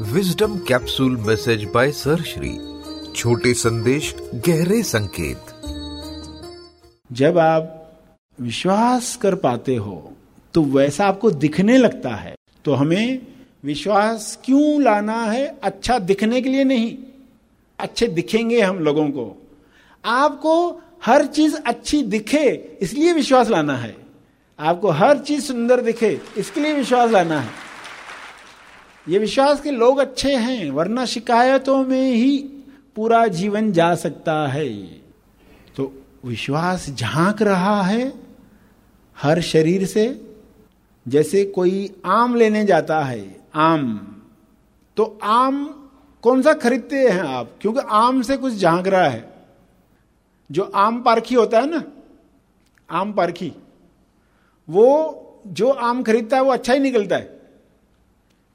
Wisdom capsule message by sir Shri छोटे संदेश गहरे संकेत जब आप विश्वास कर पाते हो तो वैसा आपको दिखने लगता है। तो हमें विश्वास क्यों लाना है? अच्छा दिखने के लिए नहीं। अच्छे दिखेंगे हम लोगों को। आपको हर चीज़ अच्छी दिखे, इसलिए विश्वास लाना है। आपको हर चीज़ सुंदर दिखे, इसके लिए विश्वास लाना है। ये विश्वास के लोग अच्छे हैं, वरना शिकायतों में ही पूरा जीवन जा सकता है। तो विश्वास झाँक रहा है हर शरीर से, जैसे कोई आम लेने जाता है, आम। तो आम कौन सा खरीदते हैं आप? क्योंकि आम से कुछ झाँक रहा है। जो आम पारखी होता है ना, आम पारखी, वो जो आम खरीदता है, वो अच्छा ही निकलता है।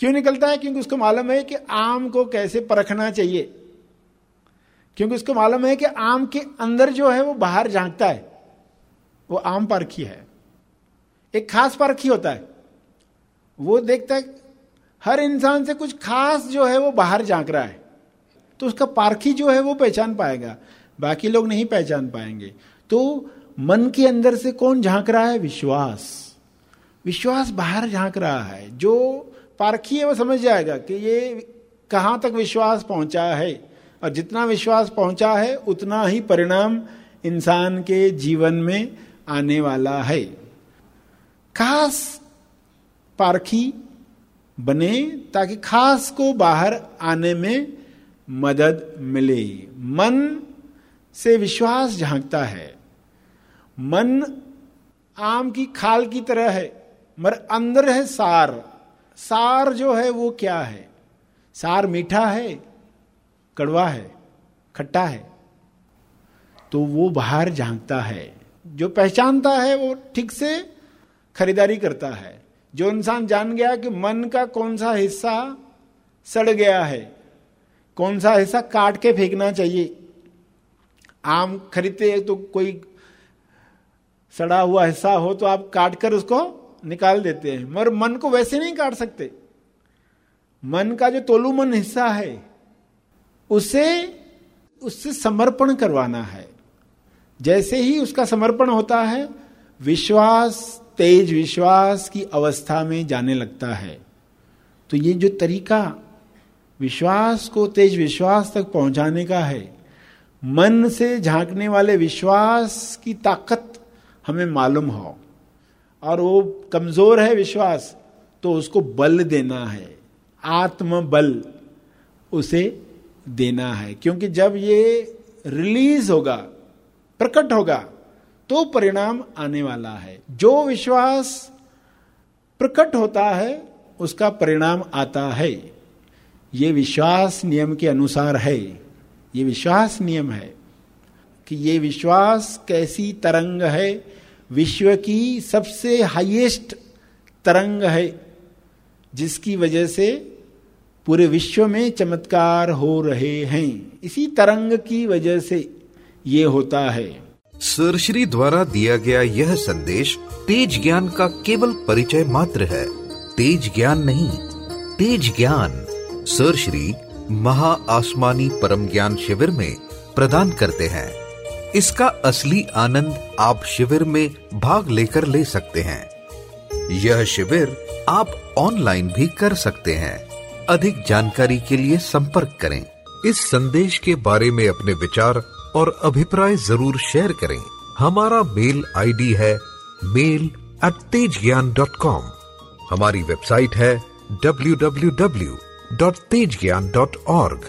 क्यों निकलता है? क्योंकि उसको मालूम है कि आम को कैसे परखना चाहिए। क्योंकि उसको मालूम है कि आम के अंदर जो है वो बाहर झांकता है। वो आम पारखी है। एक खास पारखी होता है। वो देखता है, हर इंसान से कुछ खास जो है वो बाहर झाँक रहा है। तो उसका पारखी जो है वो पहचान पाएगा। बाकी लोग नहीं पहचान पाएँगे। तो मन के अंदर से कौन झाँक रहा है? विश्वास। विश्वास बाहर झाँक रहा है। जो पारखी है, वो समझ जाएगा कि ये कहाँ तक विश्वास पहुँचा है। और जितना विश्वास पहुँचा है, उतना ही परिणाम इंसान के जीवन में आने वाला है। खास पारखी बने ताकि खास को बाहर आने में मदद मिले। मन से विश्वास झांकता है। मन आम की खाल की तरह है, मगर अंदर है सार। सार जो है वो क्या है? सार मीठा है, कड़वा है, खट्टा है? तो वो बाहर झांकता है। जो पहचानता है वो ठीक से खरीदारी करता है। जो इंसान जान गया कि मन का कौन सा हिस्सा सड़ गया है, कौन सा हिस्सा काट के फेंकना चाहिए। आम खरीदते तो कोई सड़ा हुआ हिस्सा हो तो आप काट कर उसको निकाल देते हैं। मगर मन को वैसे नहीं काट सकते। मन का जो तोलू मन हिस्सा है, उसे, उससे समर्पण करवाना है। जैसे ही उसका समर्पण होता है, विश्वास, तेज विश्वास की अवस्था में जाने लगता है। तो ये जो तरीका, विश्वास को तेज विश्वास तक पहुँचाने का है, मन से झांकने वाले विश्वास की ताकत हमें मालूम हो। और वो कमज़ोर है विश्वास तो उसको बल देना है। आत्म बल उसे देना है। क्योंकि जब ये रिलीज़ होगा, प्रकट होगा तो परिणाम आने वाला है। जो विश्वास प्रकट होता है, उसका परिणाम आता है। ये विश्वास नियम के अनुसार है। ये विश्वास नियम है कि ये विश्वास कैसी तरंग है विश्व की सबसे हाईएस्ट तरंग है, जिसकी वजह से पूरे विश्व में चमत्कार हो रहे हैं। इसी तरंग की वजह से ये होता है। सरश्री द्वारा दिया गया यह संदेश तेज ज्ञान का केवल परिचय मात्र है। तेज ज्ञान नहीं, तेज ज्ञान सरश्री महा आसमानी परम ज्ञान शिविर में प्रदान करते हैं। इसका असली आनंद आप शिविर में भाग लेकर ले सकते हैं। यह शिविर आप ऑनलाइन भी कर सकते हैं। अधिक जानकारी के लिए संपर्क करें। इस संदेश के बारे में अपने विचार और अभिप्राय ज़रूर शेयर करें। हमारा मेल आईडी है mail at Tej Gyan dot com हमारी वेबसाइट है W W W dot Tej Gyan dot org